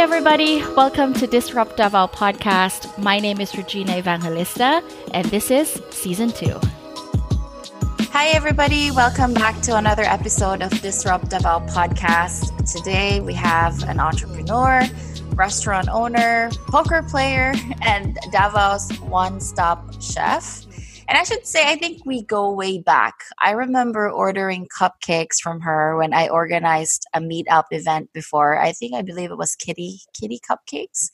everybody. Welcome to Disrupt Davao podcast. My name is Regina Evangelista, and this is season two. Hi, everybody. Welcome back to another episode of Disrupt Davao podcast. Today, we have an entrepreneur, restaurant owner, poker player, and Davao's one stop chef. And I should say, I think we go way back. I remember ordering cupcakes from her when I organized a meetup event before. I think I believe it was Kitty Kitty Cupcakes.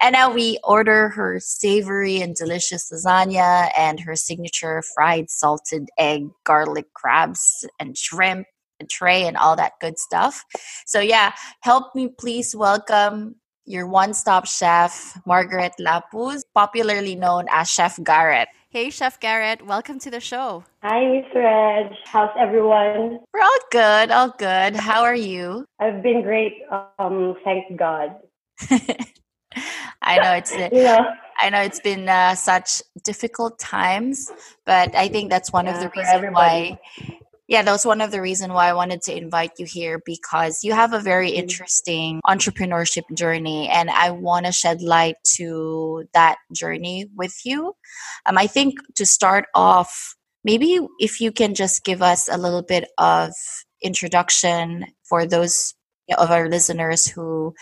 And now we order her savory and delicious lasagna and her signature fried salted egg, garlic crabs, and shrimp and tray and all that good stuff. So yeah, help me please welcome your one-stop chef, Margaret Lapuz, popularly known as Chef Garrett. Hey, Chef Garrett, welcome to the show. Hi, Miss Reg. How's everyone? We're all good, all good. How are you? I've been great. Um, thank God. I know it's yeah. I know it's been uh, such difficult times, but I think that's one yeah, of the reasons why yeah, that was one of the reasons why I wanted to invite you here because you have a very interesting entrepreneurship journey, and I want to shed light to that journey with you. Um, I think to start off, maybe if you can just give us a little bit of introduction for those of our listeners who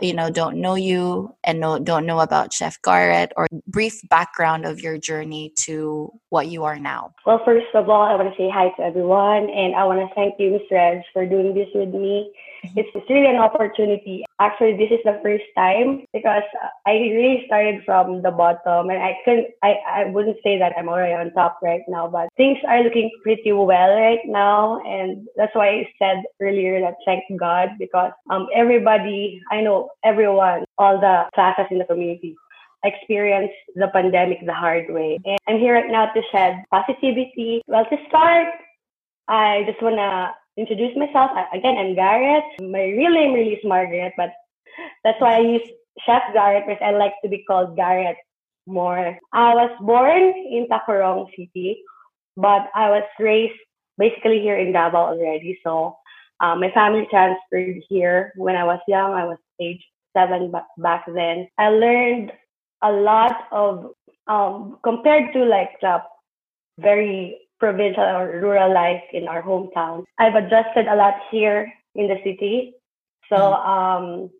you know don't know you and know, don't know about chef garrett or brief background of your journey to what you are now well first of all i want to say hi to everyone and i want to thank you ms reg for doing this with me. It's, it's really an opportunity. Actually, this is the first time because I really started from the bottom and I couldn't, I, I wouldn't say that I'm already on top right now, but things are looking pretty well right now. And that's why I said earlier that thank God because um, everybody, I know everyone, all the classes in the community experience the pandemic the hard way. And I'm here right now to shed positivity. Well, to start, I just want to introduce myself. Again, I'm Garrett. My real name really is Margaret, but that's why I use Chef Garrett because I like to be called Garrett more. I was born in Tacurong City, but I was raised basically here in Davao already. So uh, my family transferred here when I was young. I was age seven back then. I learned a lot of um, compared to like the very provincial or rural life in our hometown. I've adjusted a lot here in the city. So mm. um,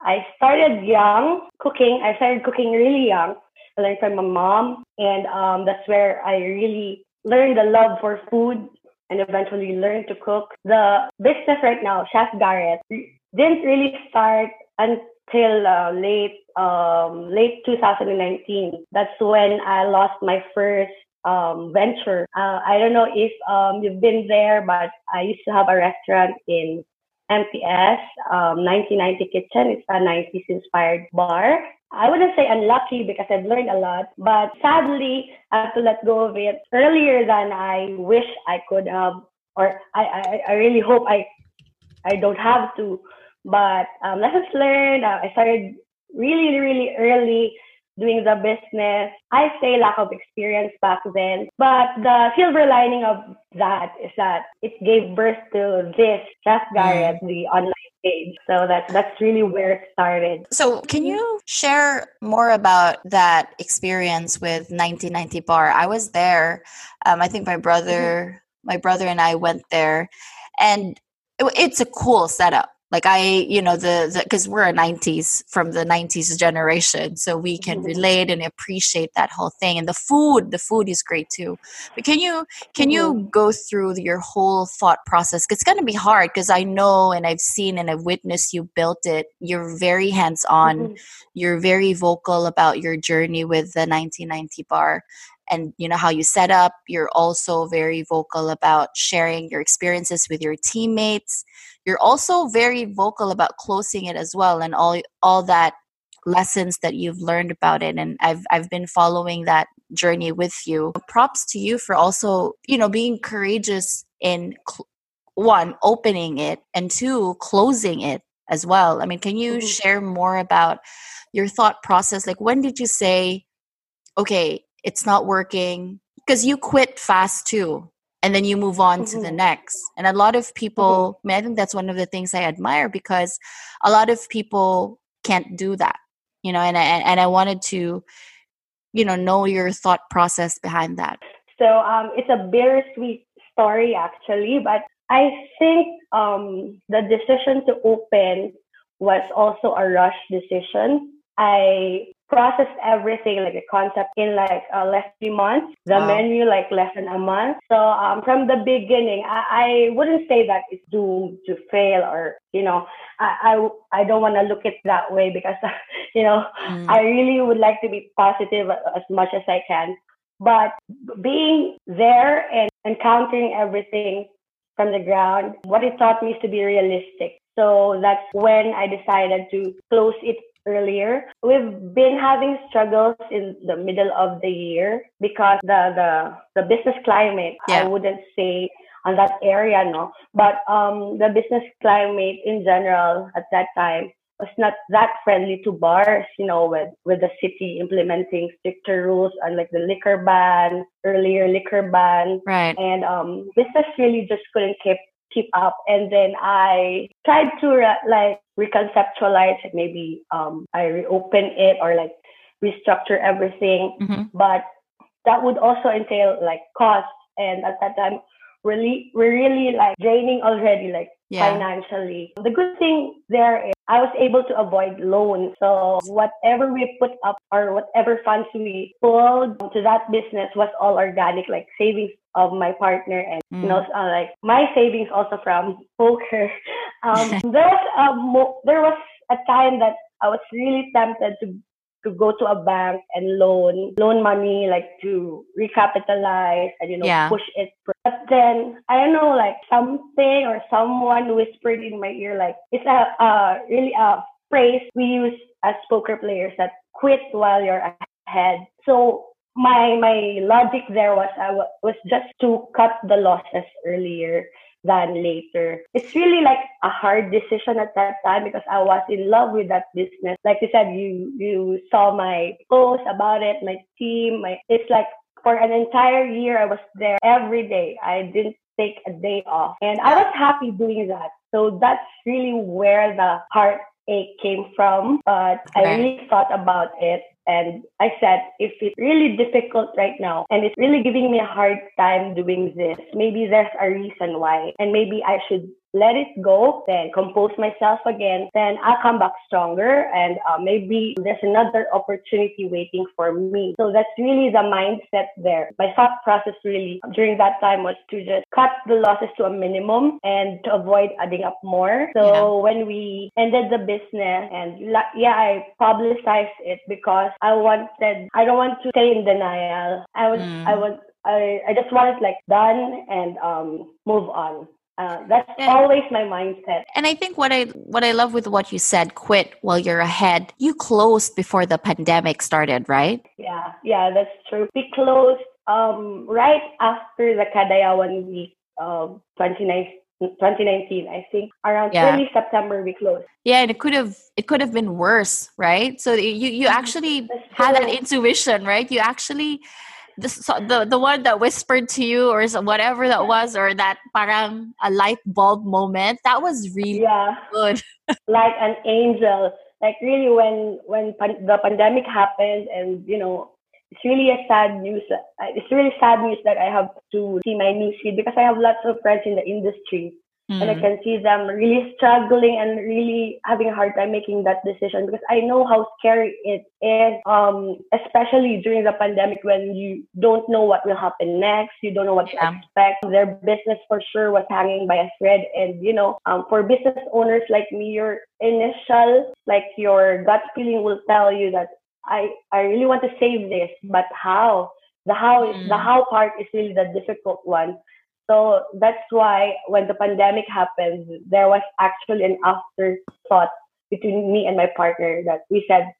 I started young cooking. I started cooking really young. I learned from my mom, and um, that's where I really learned the love for food and eventually learned to cook. The business right now, Chef Garrett, didn't really start until uh, late um, late 2019. That's when I lost my first um, venture. Uh, I don't know if um, you've been there, but I used to have a restaurant in MTS, um, 1990 Kitchen. It's a 90s inspired bar. I wouldn't say unlucky because I've learned a lot, but sadly, I have to let go of it earlier than I wish I could have, or I, I, I really hope I, I don't have to. But um, lessons learned, uh, I started really, really early doing the business. I say lack of experience back then, but the silver lining of that is that it gave birth to this Chef Garrett, mm. the online page. So that's that's really where it started. So can you share more about that experience with 1990 Bar? I was there. Um, I think my brother, mm-hmm. my brother and I went there, and it, it's a cool setup like i you know the because we're a 90s from the 90s generation so we can mm-hmm. relate and appreciate that whole thing and the food the food is great too but can you can you mm-hmm. go through your whole thought process it's going to be hard because i know and i've seen and i've witnessed you built it you're very hands on mm-hmm. you're very vocal about your journey with the 1990 bar and you know how you set up you're also very vocal about sharing your experiences with your teammates you're also very vocal about closing it as well and all all that lessons that you've learned about it and I've I've been following that journey with you. Props to you for also, you know, being courageous in cl- one opening it and two closing it as well. I mean, can you mm-hmm. share more about your thought process like when did you say okay, it's not working because you quit fast too and then you move on mm-hmm. to the mm-hmm. next and a lot of people mm-hmm. I, mean, I think that's one of the things i admire because a lot of people can't do that you know and I, and I wanted to you know know your thought process behind that so um, it's a bittersweet story actually but I think um, the decision to open was also a rush decision. I processed everything like the concept in like uh, less three months the wow. menu like less than a month so um, from the beginning I, I wouldn't say that it's doomed to fail or you know i i, I don't want to look it that way because you know mm. i really would like to be positive as much as i can but being there and encountering everything from the ground what it taught me is to be realistic so that's when i decided to close it earlier. We've been having struggles in the middle of the year because the the, the business climate, yeah. I wouldn't say on that area, no, but um, the business climate in general at that time was not that friendly to bars, you know, with, with the city implementing stricter rules on like the liquor ban, earlier liquor ban. Right. And um, business really just couldn't keep keep up. And then I tried to re- like reconceptualize it. Maybe um, I reopen it or like restructure everything. Mm-hmm. But that would also entail like costs. And at that time, really, we're really like draining already, like yeah. financially. The good thing there is I was able to avoid loans. So whatever we put up or whatever funds we pulled to that business was all organic, like savings of my partner and mm. you know uh, like my savings also from poker. Um, there was a mo- there was a time that I was really tempted to to go to a bank and loan loan money like to recapitalize and you know yeah. push it but then i don't know like something or someone whispered in my ear like it's a uh, really a phrase we use as poker players that quit while you're ahead so my my logic there was I w- was just to cut the losses earlier than later. It's really like a hard decision at that time because I was in love with that business. Like you said, you you saw my post about it, my team. My it's like for an entire year I was there every day. I didn't take a day off, and I was happy doing that. So that's really where the heartache came from. But okay. I really thought about it and I said, if it's really difficult right now and it's really giving me a hard time doing this, maybe there's a reason why. And maybe I should let it go, then compose myself again, then I'll come back stronger and uh, maybe there's another opportunity waiting for me. So that's really the mindset there. My thought process really during that time was to just cut the losses to a minimum and to avoid adding up more. So yeah. when we ended the business and yeah, I publicized it because I wanted, I don't want to stay in denial. I was, mm. I was, I, I just wanted like done and um move on. Uh, that's and, always my mindset. And I think what I what I love with what you said, quit while you're ahead. You closed before the pandemic started, right? Yeah, yeah, that's true. We closed um, right after the Kadayawan week of 2019. 2019 i think around yeah. early september we closed yeah and it could have it could have been worse right so you you mm-hmm. actually had that intuition right you actually the, the the one that whispered to you or whatever that was or that parang a light bulb moment that was really yeah. good. Like an angel. Like really when when pan- the pandemic happened and you know it's really a sad news uh, it's really sad news that i have to see my newsfeed because i have lots of friends in the industry Mm. And I mm. can see them really struggling and really having a hard time making that decision because I know how scary it is, um, especially during the pandemic when you don't know what will happen next, you don't know what yeah. to expect. Their business for sure was hanging by a thread. And, you know, um, for business owners like me, your initial, like your gut feeling will tell you that I, I really want to save this, but how? The how is mm. the how part is really the difficult one. So that's why when the pandemic happened, there was actually an afterthought between me and my partner that we said,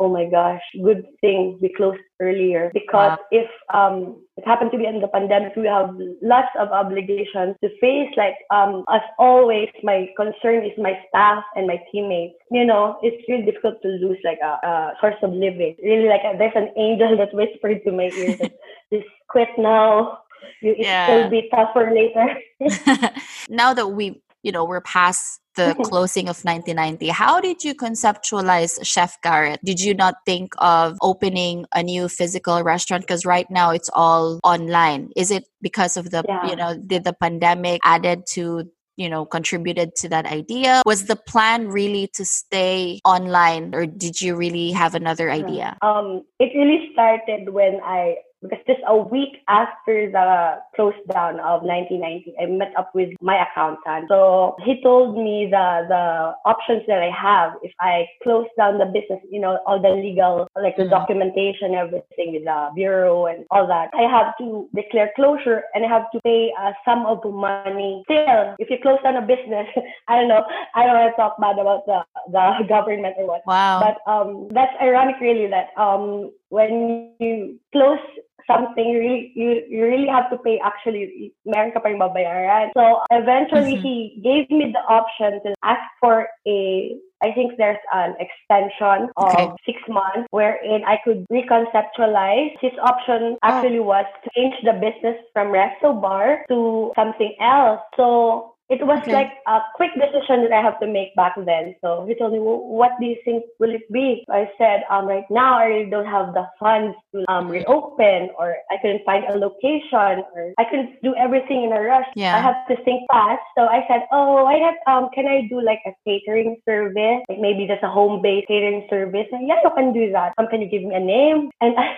oh my gosh, good thing we closed earlier. Because wow. if um, it happened to be in the pandemic, we have lots of obligations to face. Like, um, as always, my concern is my staff and my teammates. You know, it's really difficult to lose like a, a source of living. Really, like a, there's an angel that whispered to my ear that just quit now you, it will be tougher later. now that we, you know, we're past the closing of 1990. How did you conceptualize Chef Garrett? Did you not think of opening a new physical restaurant? Because right now it's all online. Is it because of the, Yeah. you know, did the pandemic added to you know contributed to that idea was the plan really to stay online or did you really have another idea Um, it really started when I because just a week after the close down of 1990, I met up with my accountant. So he told me the the options that I have if I close down the business. You know, all the legal, like the Mhm. documentation, everything with the bureau and all that. I have to declare closure and I have to pay a sum of money. Still, if you close down a business, I don't know. I don't want to talk bad about the the government or what. wow But um, that's ironic, really, that um, when you close something, you really, you, you really have to pay. Actually, meron ka pa babayaran. So eventually, Mhm. he gave me the option to ask for a. I think there's an extension of Okay. six months wherein I could reconceptualize. His option actually was to change the business from resto bar to something else. So it was Okay. like a quick decision that I have to make back then. So he told me, well, what do you think will it be? I said, um, right now I really don't have the funds to um, reopen or I couldn't find a location or I couldn't do everything in a rush. Yeah. I have to think fast. So I said, oh, I have, um, can I do like a catering service? Like maybe just a home-based catering service? And yeah, you can do that. Um, can you give me a name? And I,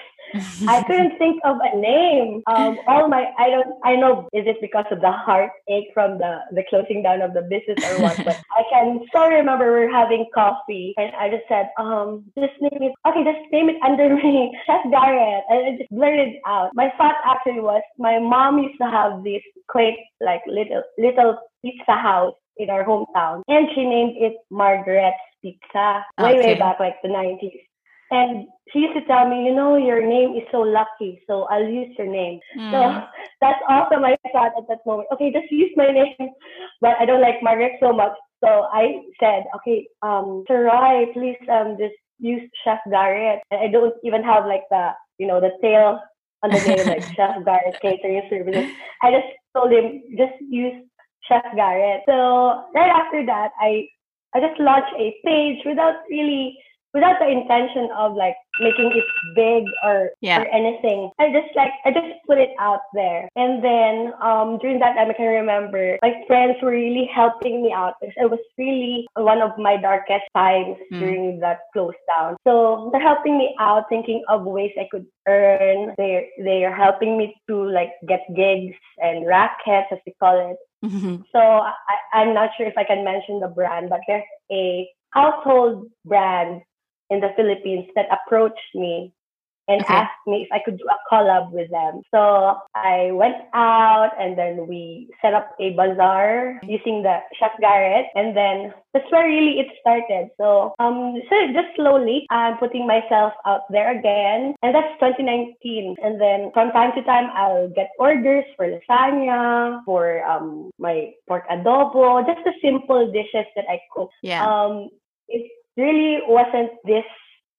I couldn't think of a name. Um, all my I don't I know is it because of the heartache from the the closing down of the business or what, but I can still remember we are having coffee and I just said, um, just name it okay, just name it under me, Chef Garrett, and I just blurted it out. My thought actually was my mom used to have this quaint like little little pizza house in our hometown, and she named it Margaret's Pizza way way back like the nineties. And she used to tell me, you know, your name is so lucky, so I'll use your name. Mm. So that's also my thought at that moment. Okay, just use my name. But I don't like Margaret so much. So I said, okay, um, Sarai, please um just use Chef Garrett. And I don't even have like the, you know, the tail on the name, like Chef Garrett Catering Services. I just told him, just use Chef Garrett. So right after that, I I just launched a page without really without the intention of like making it big or Yeah. or anything. I just like I just put it out there. And then um during that time I can remember my friends were really helping me out because it was really one of my darkest times Mm. during that close down. So they're helping me out thinking of ways I could earn. They they are helping me to like get gigs and rackets as we call it. Mhm. So I, I'm not sure if I can mention the brand, but there's a household brand in the Philippines that approached me and Okay. asked me if I could do a collab with them. So I went out and then we set up a bazaar using the Chef Garrett and then that's where really it started. So um so just slowly I'm putting myself out there again and that's 2019 and then from time to time I'll get orders for lasagna, for um my pork adobo, just the simple dishes that I cook yeah um it really wasn't this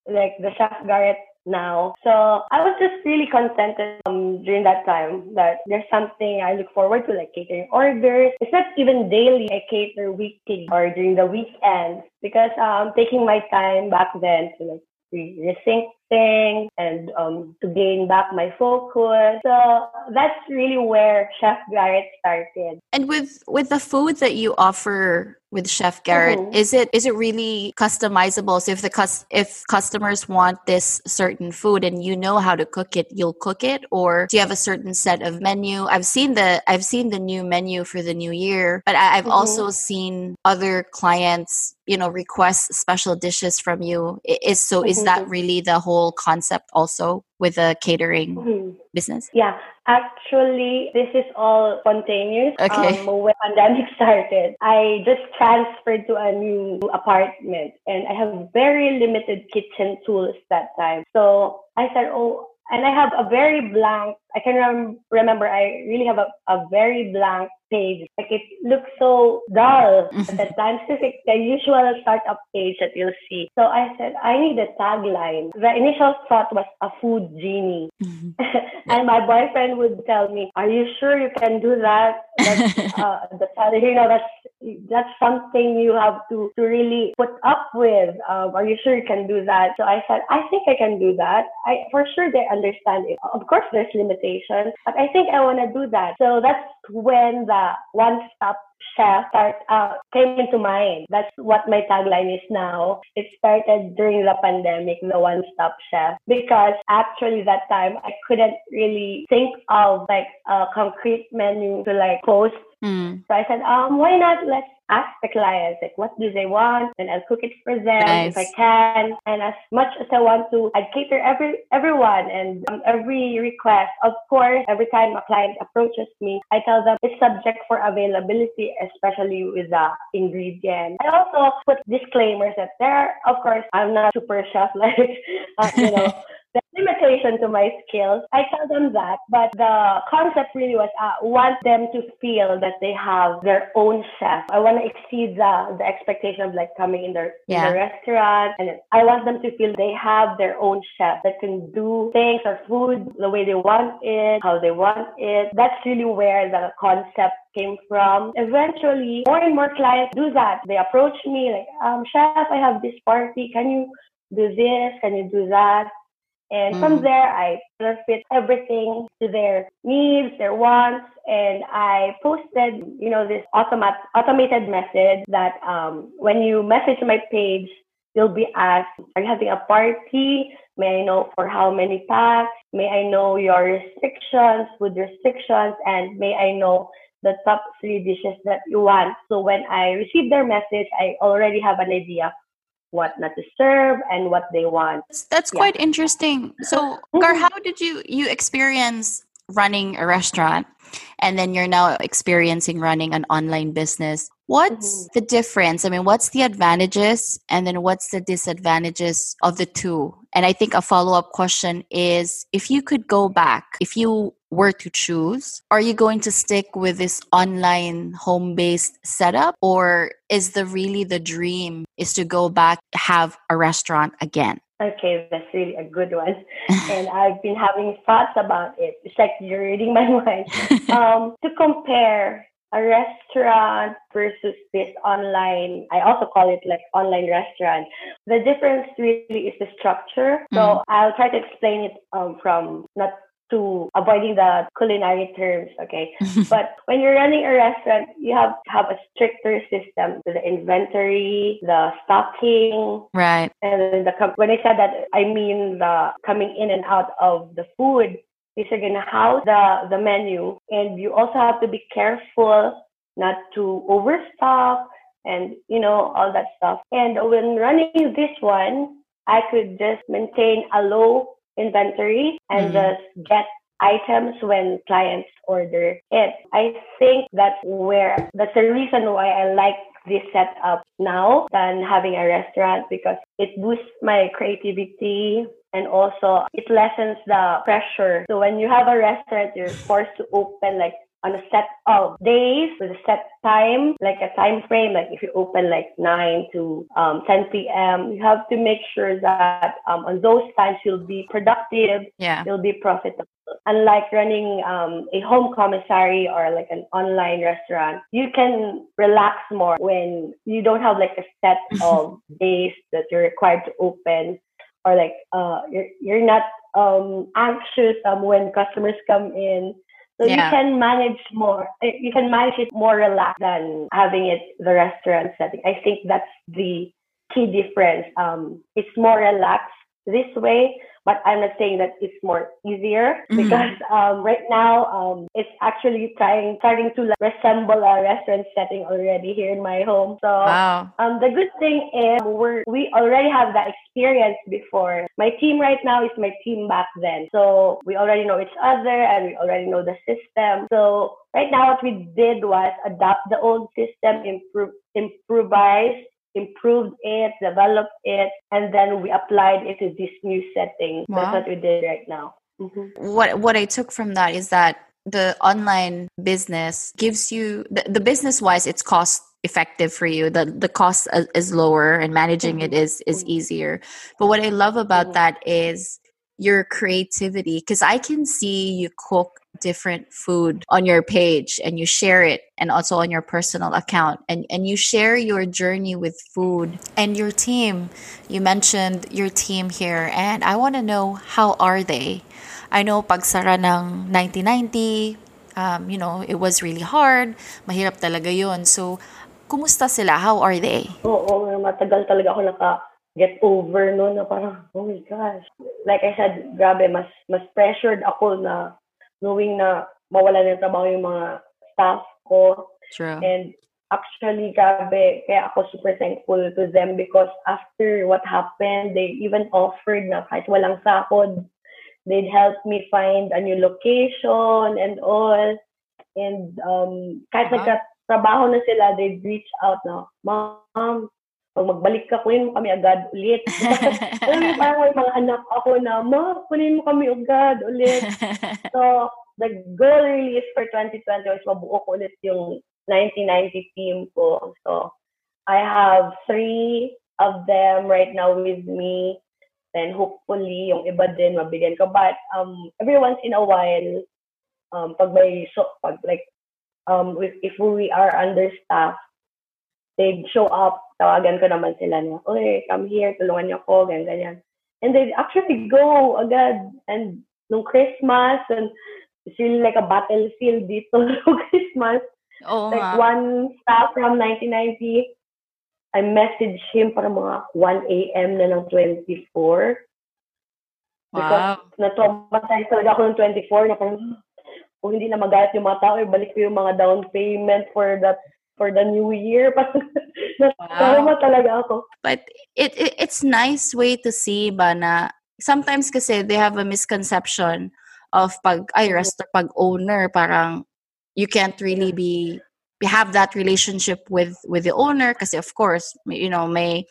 like the chef garrett now. So i was just really contented um during that time that there's something i look forward to like catering orders. It's not even daily i cater weekly or during the weekends because um taking my time back then to like re- rethink things and um to gain back my focus so that's really where chef garrett started and with with the food that you offer with chef garrett Mhm. is it is it really customizable so if the cus- if customers want this certain food and you know how to cook it you'll cook it or do you have a certain set of menu i've seen the i've seen the new menu for the new year but I, i've Mhm. also seen other clients you know request special dishes from you is so is that Mhm. really the whole concept also with a catering Mhm. business Yeah, actually, this is all spontaneous. Okay. Um, when pandemic started, I just transferred to a new apartment, and I have very limited kitchen tools that time. So I said, oh. And I have a very blank, I can rem- remember, I really have a, a very blank page. Like it looks so dull at that time. It's like the usual startup page that you'll see. So I said, I need a tagline. The initial thought was a food genie. Mhm. and my boyfriend would tell me, "Are you sure you can do that? That's, uh, how- you know that's that's something you have to, to really put up with. Um, are you sure you can do that? So I said, I think I can do that. I for sure they understand it. Of course, there's limitations, but I think I want to do that. So that's when the one stop chef start uh, came into mind. That's what my tagline is now. It started during the pandemic, the one stop chef, because actually that time I couldn't really think of like a concrete menu to like post Mm. So I said, um, why not let's ask the clients like what do they want and I'll cook it for them nice. if I can. And as much as I want to, I cater every everyone and um, every request. Of course, every time a client approaches me, I tell them it's subject for availability, especially with the ingredients. I also put disclaimers that there, of course, I'm not super chef like, uh, you know. the limitation to my skills. I tell them that, but the concept really was I uh, want them to feel that they have their own chef. I want to exceed the, the expectation of like coming in their, yeah. in the restaurant, and I want them to feel they have their own chef that can do things or food the way they want it, how they want it. That's really where the concept came from. Eventually, more and more clients do that. They approach me like, um, chef, I have this party. Can you do this? Can you do that? And mm. from there, I fit everything to their needs, their wants, and I posted, you know, this automat- automated message that um, when you message my page, you'll be asked, are you having a party? May I know for how many packs? May I know your restrictions, food restrictions, and may I know the top three dishes that you want. So when I receive their message, I already have an idea what not to serve and what they want. That's, yeah. quite interesting. So, Gar, how did you you experience running a restaurant and then you're now experiencing running an online business? What's mm-hmm. the difference? I mean, what's the advantages and then what's the disadvantages of the two? And I think a follow up question is if you could go back, if you were to choose, are you going to stick with this online home based setup or is the really the dream is to go back have a restaurant again? Okay, that's really a good one. and I've been having thoughts about it. It's like you're reading my mind. um, to compare a restaurant versus this online, I also call it like online restaurant. The difference really is the structure. So mm. I'll try to explain it um, from not to avoiding the culinary terms, okay? but when you're running a restaurant, you have to have a stricter system to the inventory, the stocking. Right. And the when I said that, I mean the coming in and out of the food. Is going to house the, the menu. And you also have to be careful not to overstock and, you know, all that stuff. And when running this one, I could just maintain a low inventory and mm-hmm. just get items when clients order it. I think that's where that's the reason why I like this setup now than having a restaurant because it boosts my creativity and also it lessens the pressure. So when you have a restaurant, you're forced to open like on a set of days with a set time, like a time frame. Like if you open like 9 to um, 10 p.m., you have to make sure that um, on those times you'll be productive, yeah. you'll be profitable. Unlike running um, a home commissary or like an online restaurant, you can relax more when you don't have like a set of days that you're required to open or like uh, you're, you're not um, anxious um, when customers come in so yeah. you can manage more. Eh, you can manage it more relaxed than having it the restaurant setting. I think that's the key difference. Um, it's more relaxed this way, but I'm not saying that it's more easier mm-hmm. because um, right now um, it's actually trying starting to like, resemble a restaurant setting already here in my home. So wow. um, the good thing is we we already have that experience before. My team right now is my team back then, so we already know each other and we already know the system. So right now what we did was adapt the old system, improve, improvise improved it, developed it, and then we applied it to this new setting. Wow. That's what we did right now. Mm-hmm. What what I took from that is that the online business gives you the, the business wise it's cost effective for you the the cost is lower and managing mm-hmm. it is is mm-hmm. easier but what i love about mm-hmm. that is your creativity because I can see you cook different food on your page and you share it and also on your personal account and and you share your journey with food and your team. You mentioned your team here and I want to know how are they? I know pagsara ng 1990 um, you know it was really hard mahirap talaga yon so kumusta sila? How are they? Oo matagal talaga ako naka get over no na parang oh my gosh like I said grabe mas mas pressured ako na knowing na mawala ng trabaho yung mga staff ko. True. And actually, grabe, kaya ako super thankful to them because after what happened, they even offered na kahit walang sakod, they'd help me find a new location and all. And um, kahit uh-huh. nagkatrabaho na sila, they'd reach out na, Mom, pag magbalik ka, kunin mo kami agad ulit. Alam mo, parang may mga anak ako na, Ma, kunin mo kami agad ulit. so, the goal really is for 2020 is mabuo ko ulit yung 1990 team ko. So, I have three of them right now with me. Then hopefully, yung iba din mabigyan ko. But um, every once in a while, um, pag may, so, pag like, um, if, if we are understaffed, they'd show up, tawagan ko naman sila na, Uy, come here, tulungan niyo ako, ganyan, ganyan. And they actually go agad. And nung Christmas, and it's really like a battlefield dito nung Christmas. Oh, like one staff from 1990, I messaged him para mga 1 a.m. na ng 24. Because wow. na-traumatize talaga ako ng 24 na parang, kung hindi na magalit yung mga tao, ibalik ko yung mga down payment for that for the new year. wow. talaga ako. But it, it it's nice way to see ba na sometimes kasi they have a misconception of pag ay mm-hmm. rest pag owner parang you can't really be have that relationship with with the owner kasi of course you know may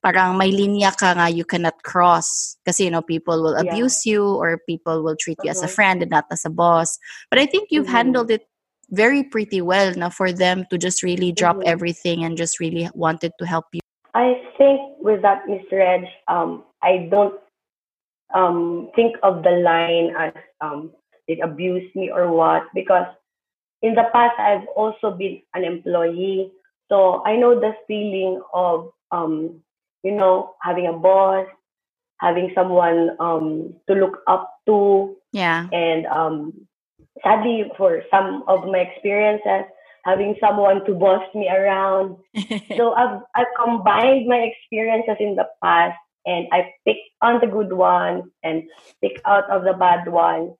parang may linya ka nga you cannot cross kasi you know people will abuse yeah. you or people will treat you uh-huh. as a mm-hmm. friend and not as a boss but i think you've mm-hmm. handled it very pretty well now for them to just really drop mm-hmm. everything and just really wanted to help you? I think with that, Ms. Reg, um, I don't um, think of the line as um, they abuse me or what because in the past I've also been an employee, so I know the feeling of um, you know having a boss, having someone um, to look up to, yeah, and um, sadly for some of my experiences having someone to boss me around. So i've i've combined my experiences in the past and i picked on the good ones and pick out of the bad ones.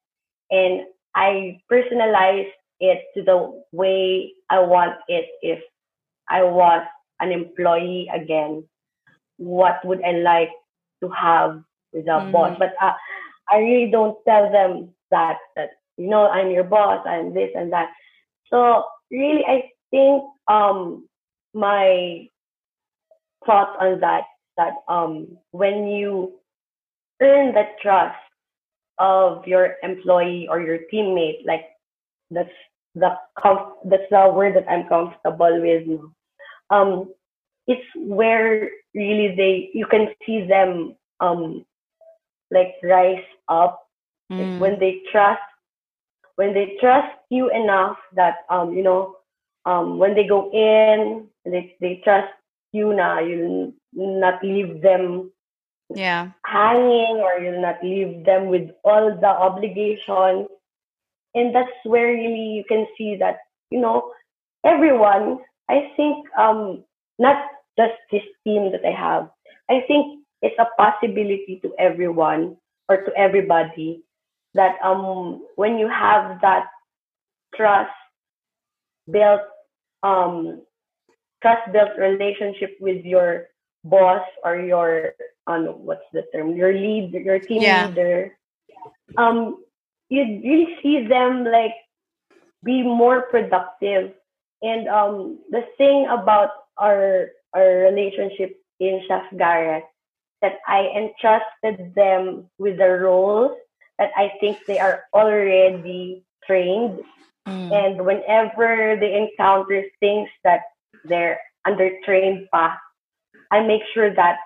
And i personalized it to the way i want it if i was an employee again. What would i like to have with a mm. boss? But uh, i really don't tell them that that you know, I'm your boss, I'm this and that. So really, I think um, my thoughts on that that um, when you earn the trust of your employee or your teammate, like that's the comf- that's the word that I'm comfortable with. Um, it's where really they you can see them um like rise up mm. when they trust when they trust you enough that um you know um when they go in they they trust you now you'll not leave them yeah. hanging or you'll not leave them with all the obligations and that's where really you can see that you know everyone i think um not just this team that i have i think it's a possibility to everyone or to everybody that um when you have that trust built um trust built relationship with your boss or your um, what's the term your lead your team yeah. leader um you really see them like be more productive and um the thing about our our relationship in Chef Garrett that I entrusted them with the roles that I think they are already trained. Mm. And whenever they encounter things that they're under trained pa, I make sure that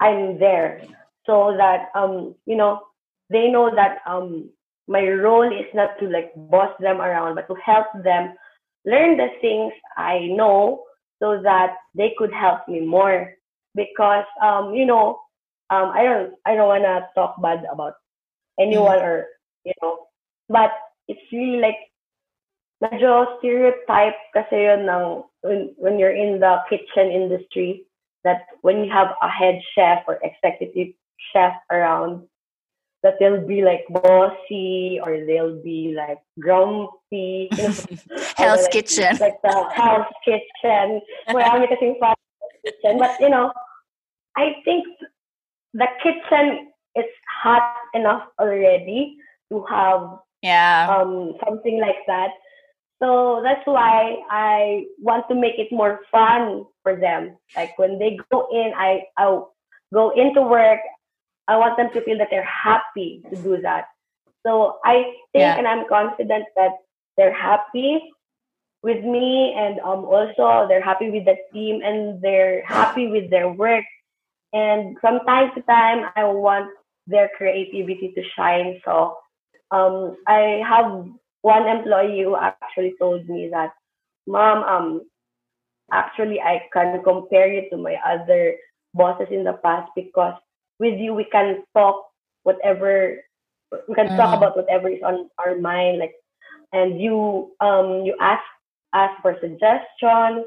I'm there so that um you know they know that um my role is not to like boss them around, but to help them learn the things I know so that they could help me more. Because um, you know, um, I don't I don't wanna talk bad about anyone mm. or you know, but it's really like medyo stereotype kasi yun ng when, when you're in the kitchen industry that when you have a head chef or executive chef around that they'll be like bossy or they'll be like grumpy. Hell's like, Kitchen. Like the Hell's Kitchen. Marami kasing kitchen. But, you know, I think the kitchen is hot enough already to have yeah um something like that. So that's why I want to make it more fun for them. Like when they go in, I I go into work. I want them to feel that they're happy to do that. So I think yeah. and I'm confident that they're happy with me and um also they're happy with the team and they're happy with their work. And from time to time I want their creativity to shine. So um I have one employee who actually told me that, Mom, um, actually I can compare you to my other bosses in the past because with you we can talk whatever we can mm. talk about whatever is on our mind like and you um you ask ask for suggestions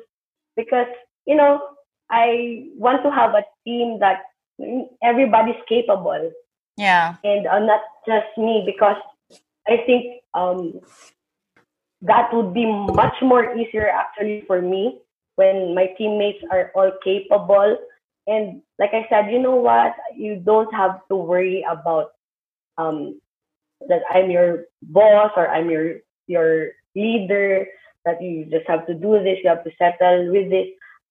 because you know I want to have a team that everybody's capable. Yeah. And uh, not just me because I think um, that would be much more easier actually for me when my teammates are all capable. And like I said, you know what? You don't have to worry about um, that I'm your boss or I'm your your leader. That you just have to do this. You have to settle with this.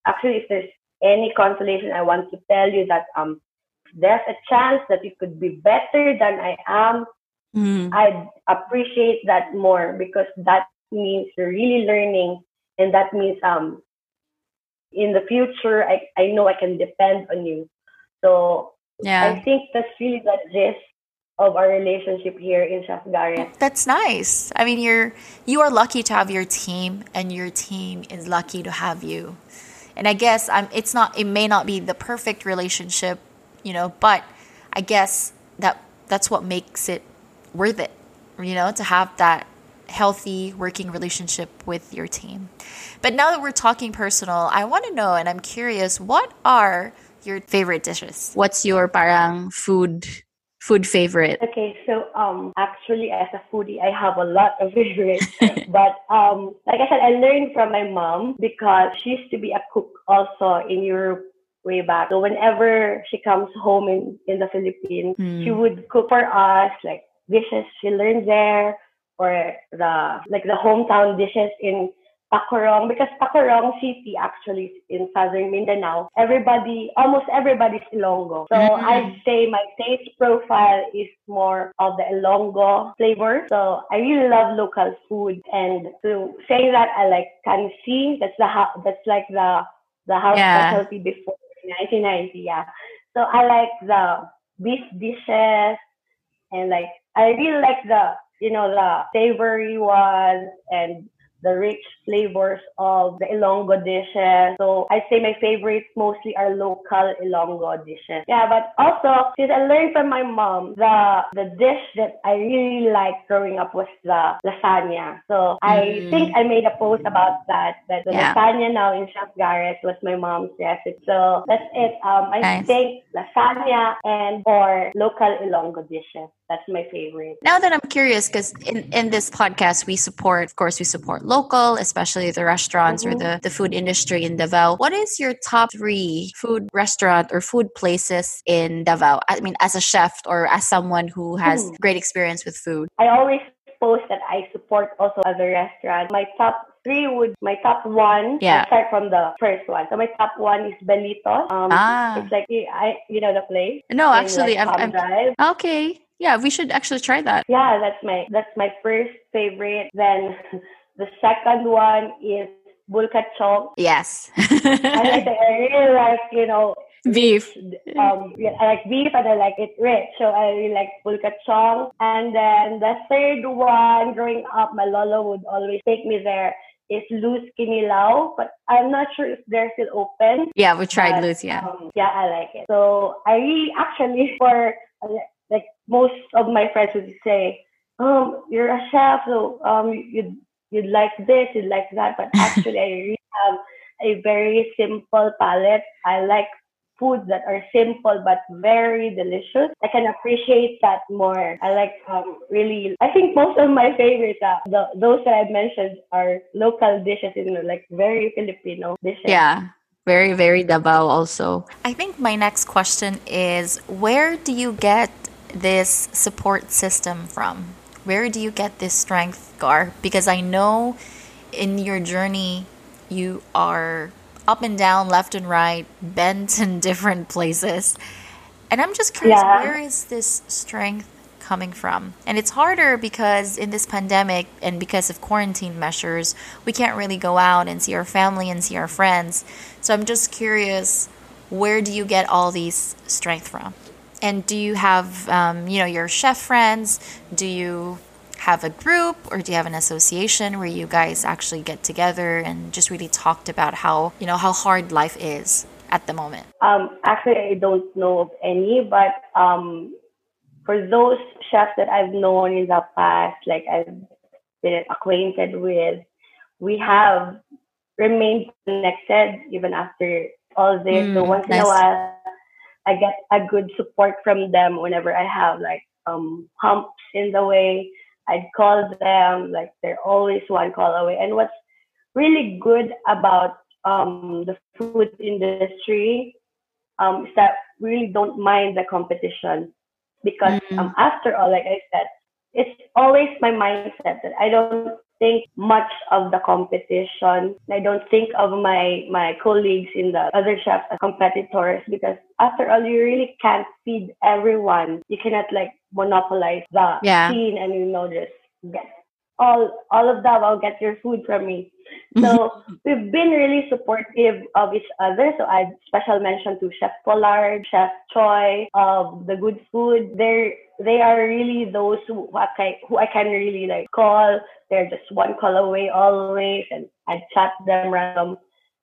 Actually, if there's any consolation, I want to tell you that um, there's a chance that you could be better than I am mm. I'd appreciate that more because that means you're really learning and that means um in the future I, I know I can depend on you. So yeah. I think that's really the gist of our relationship here in Garrett. That's nice. I mean you're you are lucky to have your team and your team is lucky to have you. And I guess I'm it's not it may not be the perfect relationship, you know, but I guess that that's what makes it worth it, you know, to have that healthy working relationship with your team. But now that we're talking personal, I want to know and I'm curious, what are your favorite dishes? What's your parang food food favorite? Okay, so um actually as a foodie I have a lot of favorites. but um like I said I learned from my mom because she used to be a cook also in Europe way back. So whenever she comes home in, in the Philippines, mm. she would cook for us like dishes she learned there or the like the hometown dishes in Tacurong because Tacurong City actually in southern Mindanao, everybody, almost everybody's Ilonggo. So mm-hmm. I'd say my taste profile is more of the Ilonggo flavor. So I really love local food and to say that I like kansi, that's the that's like the the house yeah. specialty before 1990, yeah. So I like the beef dishes and like I really like the you know the savory ones and the rich flavors of the Ilonggo dishes. So I'd say my favorites mostly are local Ilonggo dishes. Yeah, but also since I learned from my mom, the the dish that I really liked growing up was the lasagna. So I mm. think I made a post about that. That the yeah. lasagna now in Chef Garrett was my mom's recipe. So that's it. Um, I nice. think lasagna and or local Ilonggo dishes. That's my favorite. Now that I'm curious, because in, in this podcast, we support, of course, we support local, especially the restaurants mm-hmm. or the, the food industry in Davao. What is your top three food restaurant or food places in Davao? I mean, as a chef or as someone who has mm. great experience with food. I always post that I support also other restaurants. My top three would my top one. Yeah. start from the first one. So my top one is Belito. Um, ah. It's like I, you know the place. No, actually, like, I'm, I'm okay. Yeah, we should actually try that. Yeah, that's my that's my first favorite. Then the second one is Bulcachong. Yes. I, like, I really like, you know, beef. Um, yeah, I like beef and I like it rich. So I really like Bulcachong. And then the third one, growing up, my lolo would always take me there is Luz Kinilaw, but I'm not sure if they're still open. Yeah, we tried Luz, yeah. Um, yeah, I like it. So I really actually for like most of my friends would say, um, you're a chef, so um, you'd you'd like this, you'd like that, but actually I really have a very simple palate. I like foods that are simple but very delicious. I can appreciate that more. I like um, really. I think most of my favorites, uh, the, those that I mentioned, are local dishes in like very Filipino dishes. Yeah. Very, very Davao also. I think my next question is where do you get this support system from? Where do you get this strength, Gar? Because I know in your journey you are up and down, left and right, bent in different places. And I'm just curious, yeah. where is this strength coming from? And it's harder because in this pandemic and because of quarantine measures, we can't really go out and see our family and see our friends. So I'm just curious, where do you get all these strength from? And do you have, um, you know, your chef friends? Do you have a group or do you have an association where you guys actually get together and just really talked about how you know how hard life is at the moment um actually i don't know of any but um for those chefs that i've known in the past like i've been acquainted with we have remained connected even after all this mm, so once nice. in a while i get a good support from them whenever i have like um humps in the way I'd call them, like they're always one call away. And what's really good about um, the food industry um, is that we really don't mind the competition because mm-hmm. um, after all, like I said, it's always my mindset that I don't think much of the competition. I don't think of my my colleagues in the other chefs as competitors because after all, you really can't feed everyone. You cannot like monopolize the yeah. scene and you know just get all all of that. I'll get your food from me. So we've been really supportive of each other. So I special mention to Chef Pollard, Chef Choi of the Good Food. They're they are really those who I can, who I can really like call. They're just one call away always, and I chat them random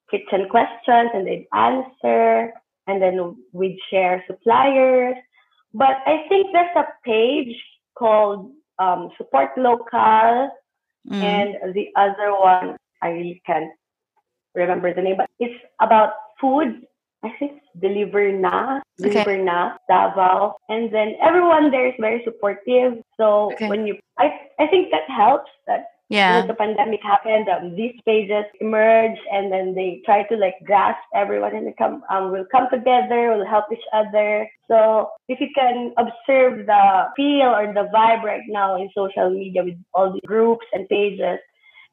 kitchen questions, and they'd answer, and then we'd share suppliers. But I think there's a page called um, Support Local, mm. and the other one I really can't remember the name, but it's about food. I think Deliver Na, Deliver okay. Na, Davao. And then everyone there is very supportive. So okay. when you, I, I think that helps that yeah. when the pandemic happened, um, these pages emerge and then they try to like grasp everyone and they come, um, will come together, will help each other. So if you can observe the feel or the vibe right now in social media with all the groups and pages,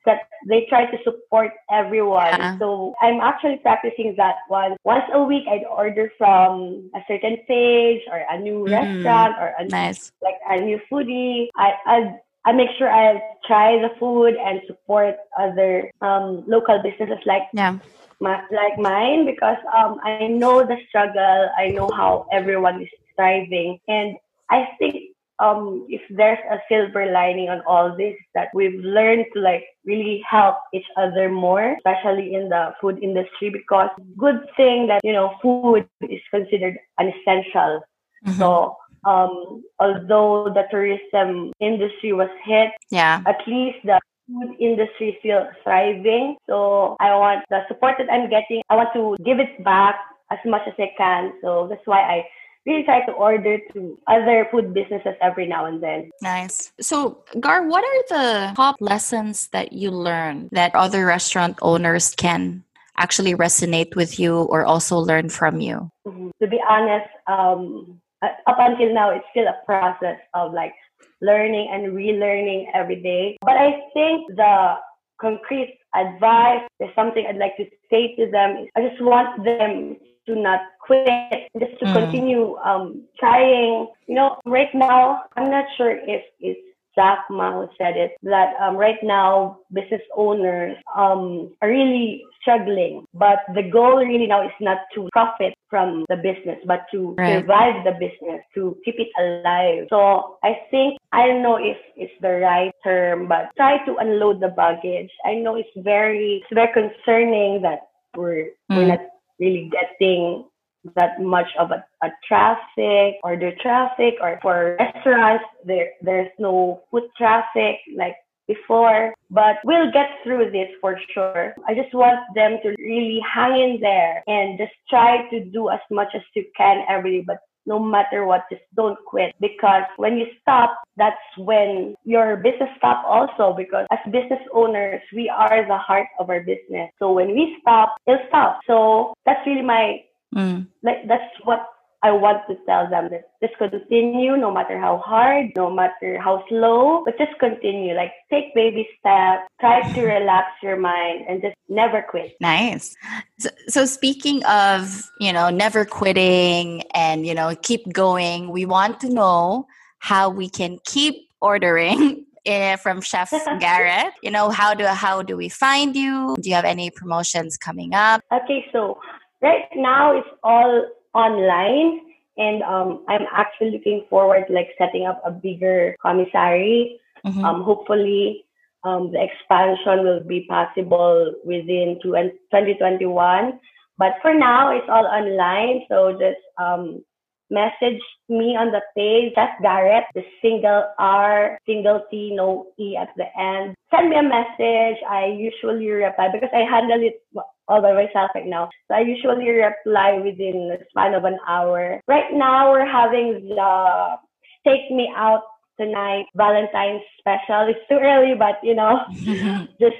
that they try to support everyone. Yeah. So I'm actually practicing that one. Once a week, I'd order from a certain page or a new mm, restaurant or a nice. like a new foodie. I I I make sure I try the food and support other um, local businesses like yeah. My, like mine because um, I know the struggle. I know how everyone is striving, and I think um, if there's a silver lining on all this, that we've learned to like really help each other more, especially in the food industry, because good thing that you know food is considered an essential. Mm-hmm. So um, although the tourism industry was hit, yeah, at least the food industry is still thriving. So I want the support that I'm getting. I want to give it back as much as I can. So that's why I really try to order to other food businesses every now and then. Nice. So, Gar, what are the top lessons that you learn that other restaurant owners can actually resonate with you or also learn from you? Mm-hmm. To be honest, um, up until now, it's still a process of like learning and relearning every day. But I think the concrete advice is something I'd like to say to them. I just want them to not quit, just to mm. continue um, trying. You know, right now, I'm not sure if it's Jack Ma who said it that um, right now business owners um, are really struggling, but the goal really now is not to profit from the business, but to right. survive the business, to keep it alive. So I think I don't know if it's the right term, but try to unload the baggage. I know it's very it's very concerning that we're mm. we're not really getting that much of a, a traffic or the traffic or for restaurants there there's no foot traffic like before but we'll get through this for sure. I just want them to really hang in there and just try to do as much as you can every day but no matter what just don't quit because when you stop that's when your business stop also because as business owners we are the heart of our business. So when we stop it'll stop. So that's really my Mm. Like that's what I want to tell them that just continue no matter how hard, no matter how slow, but just continue. Like take baby steps, try to relax your mind and just never quit. Nice. So, so speaking of, you know, never quitting and, you know, keep going, we want to know how we can keep ordering eh, from Chef Garet. You know, how do how do we find you? Do you have any promotions coming up? Okay, so right now it's all online and um, I'm actually looking forward to like setting up a bigger commissary. Mm-hmm. Um, hopefully, um, the expansion will be possible within 2021. But for now, it's all online. So just um, message me on the page, Chef Garet, the single R, single T, no E at the end. Send me a message. I usually reply because I handle it all by myself right now. So I usually reply within the span of an hour. Right now, we're having the Take Me Out tonight Valentine's special. It's too early, but you know, just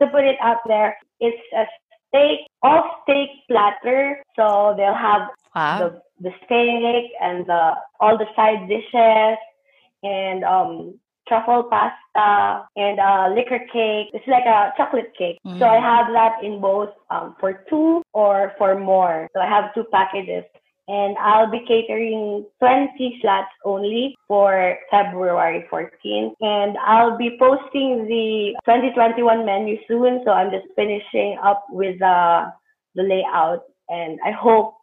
to put it out there, it's a steak, all steak platter. So they'll have wow. the, the steak and the all the side dishes and um truffle pasta and a liquor cake. It's like a chocolate cake. Mm. So I have that in both um, for two or for more. So I have two packages. And I'll be catering 20 slots only for February 14th. And I'll be posting the 2021 menu soon. So I'm just finishing up with uh, the layout. And I hope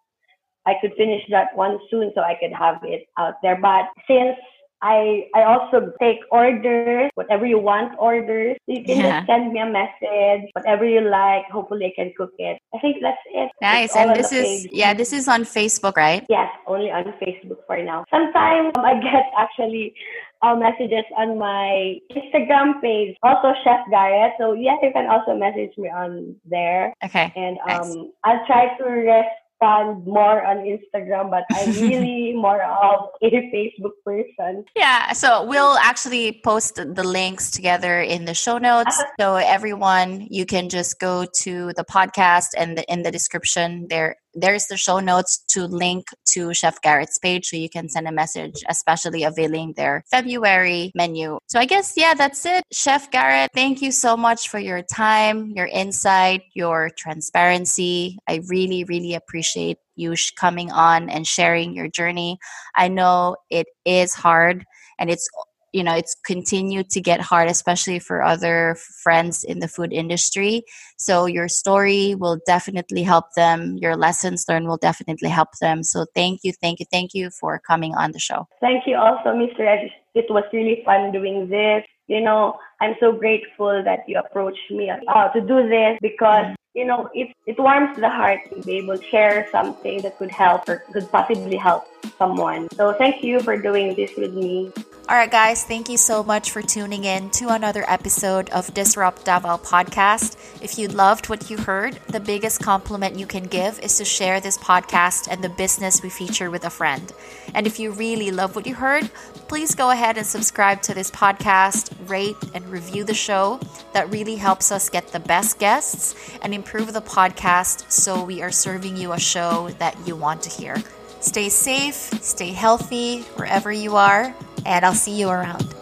I could finish that one soon so I could have it out there. But since I I also take orders, whatever you want orders. You can yeah. just send me a message, whatever you like. Hopefully, I can cook it. I think that's it. Nice. And this is page. yeah, this is on Facebook, right? Yes, only on Facebook for now. Sometimes um, I get actually uh, messages on my Instagram page, also Chef Garet. So yes, you can also message me on there. Okay. And um, nice. I'll try to rest fun more on Instagram, but I'm really more of a Facebook person. Yeah, so we'll actually post the links together in the show notes. Uh-huh. So everyone, you can just go to the podcast and the, in the description there there's the show notes to link to Chef Garet's page so you can send a message, especially availing their February menu. So I guess, yeah, that's it. Chef Garrett, thank you so much for your time, your insight, your transparency. I really, really appreciate you coming on and sharing your journey. I know it is hard and it's you know it's continued to get hard especially for other friends in the food industry. So your story will definitely help them. Your lessons learned will definitely help them. So thank you thank you thank you for coming on the show. Thank you also mr it was really fun doing this. You know i'm so grateful that you approached me uh, to do this because you know, it, it warms the heart to be able to share something that could help or could possibly help someone. So thank you for doing this with me. All right, guys, thank you so much for tuning in to another episode of Disrupt Davao podcast. If you loved what you heard, the biggest compliment you can give is to share this podcast and the business we feature with a friend. And if you really love what you heard, please go ahead and subscribe to this podcast, rate and review the show. That really helps us get the best guests and improve the podcast so we are serving you a show that you want to hear. Stay safe, stay healthy wherever you are, and I'll see you around.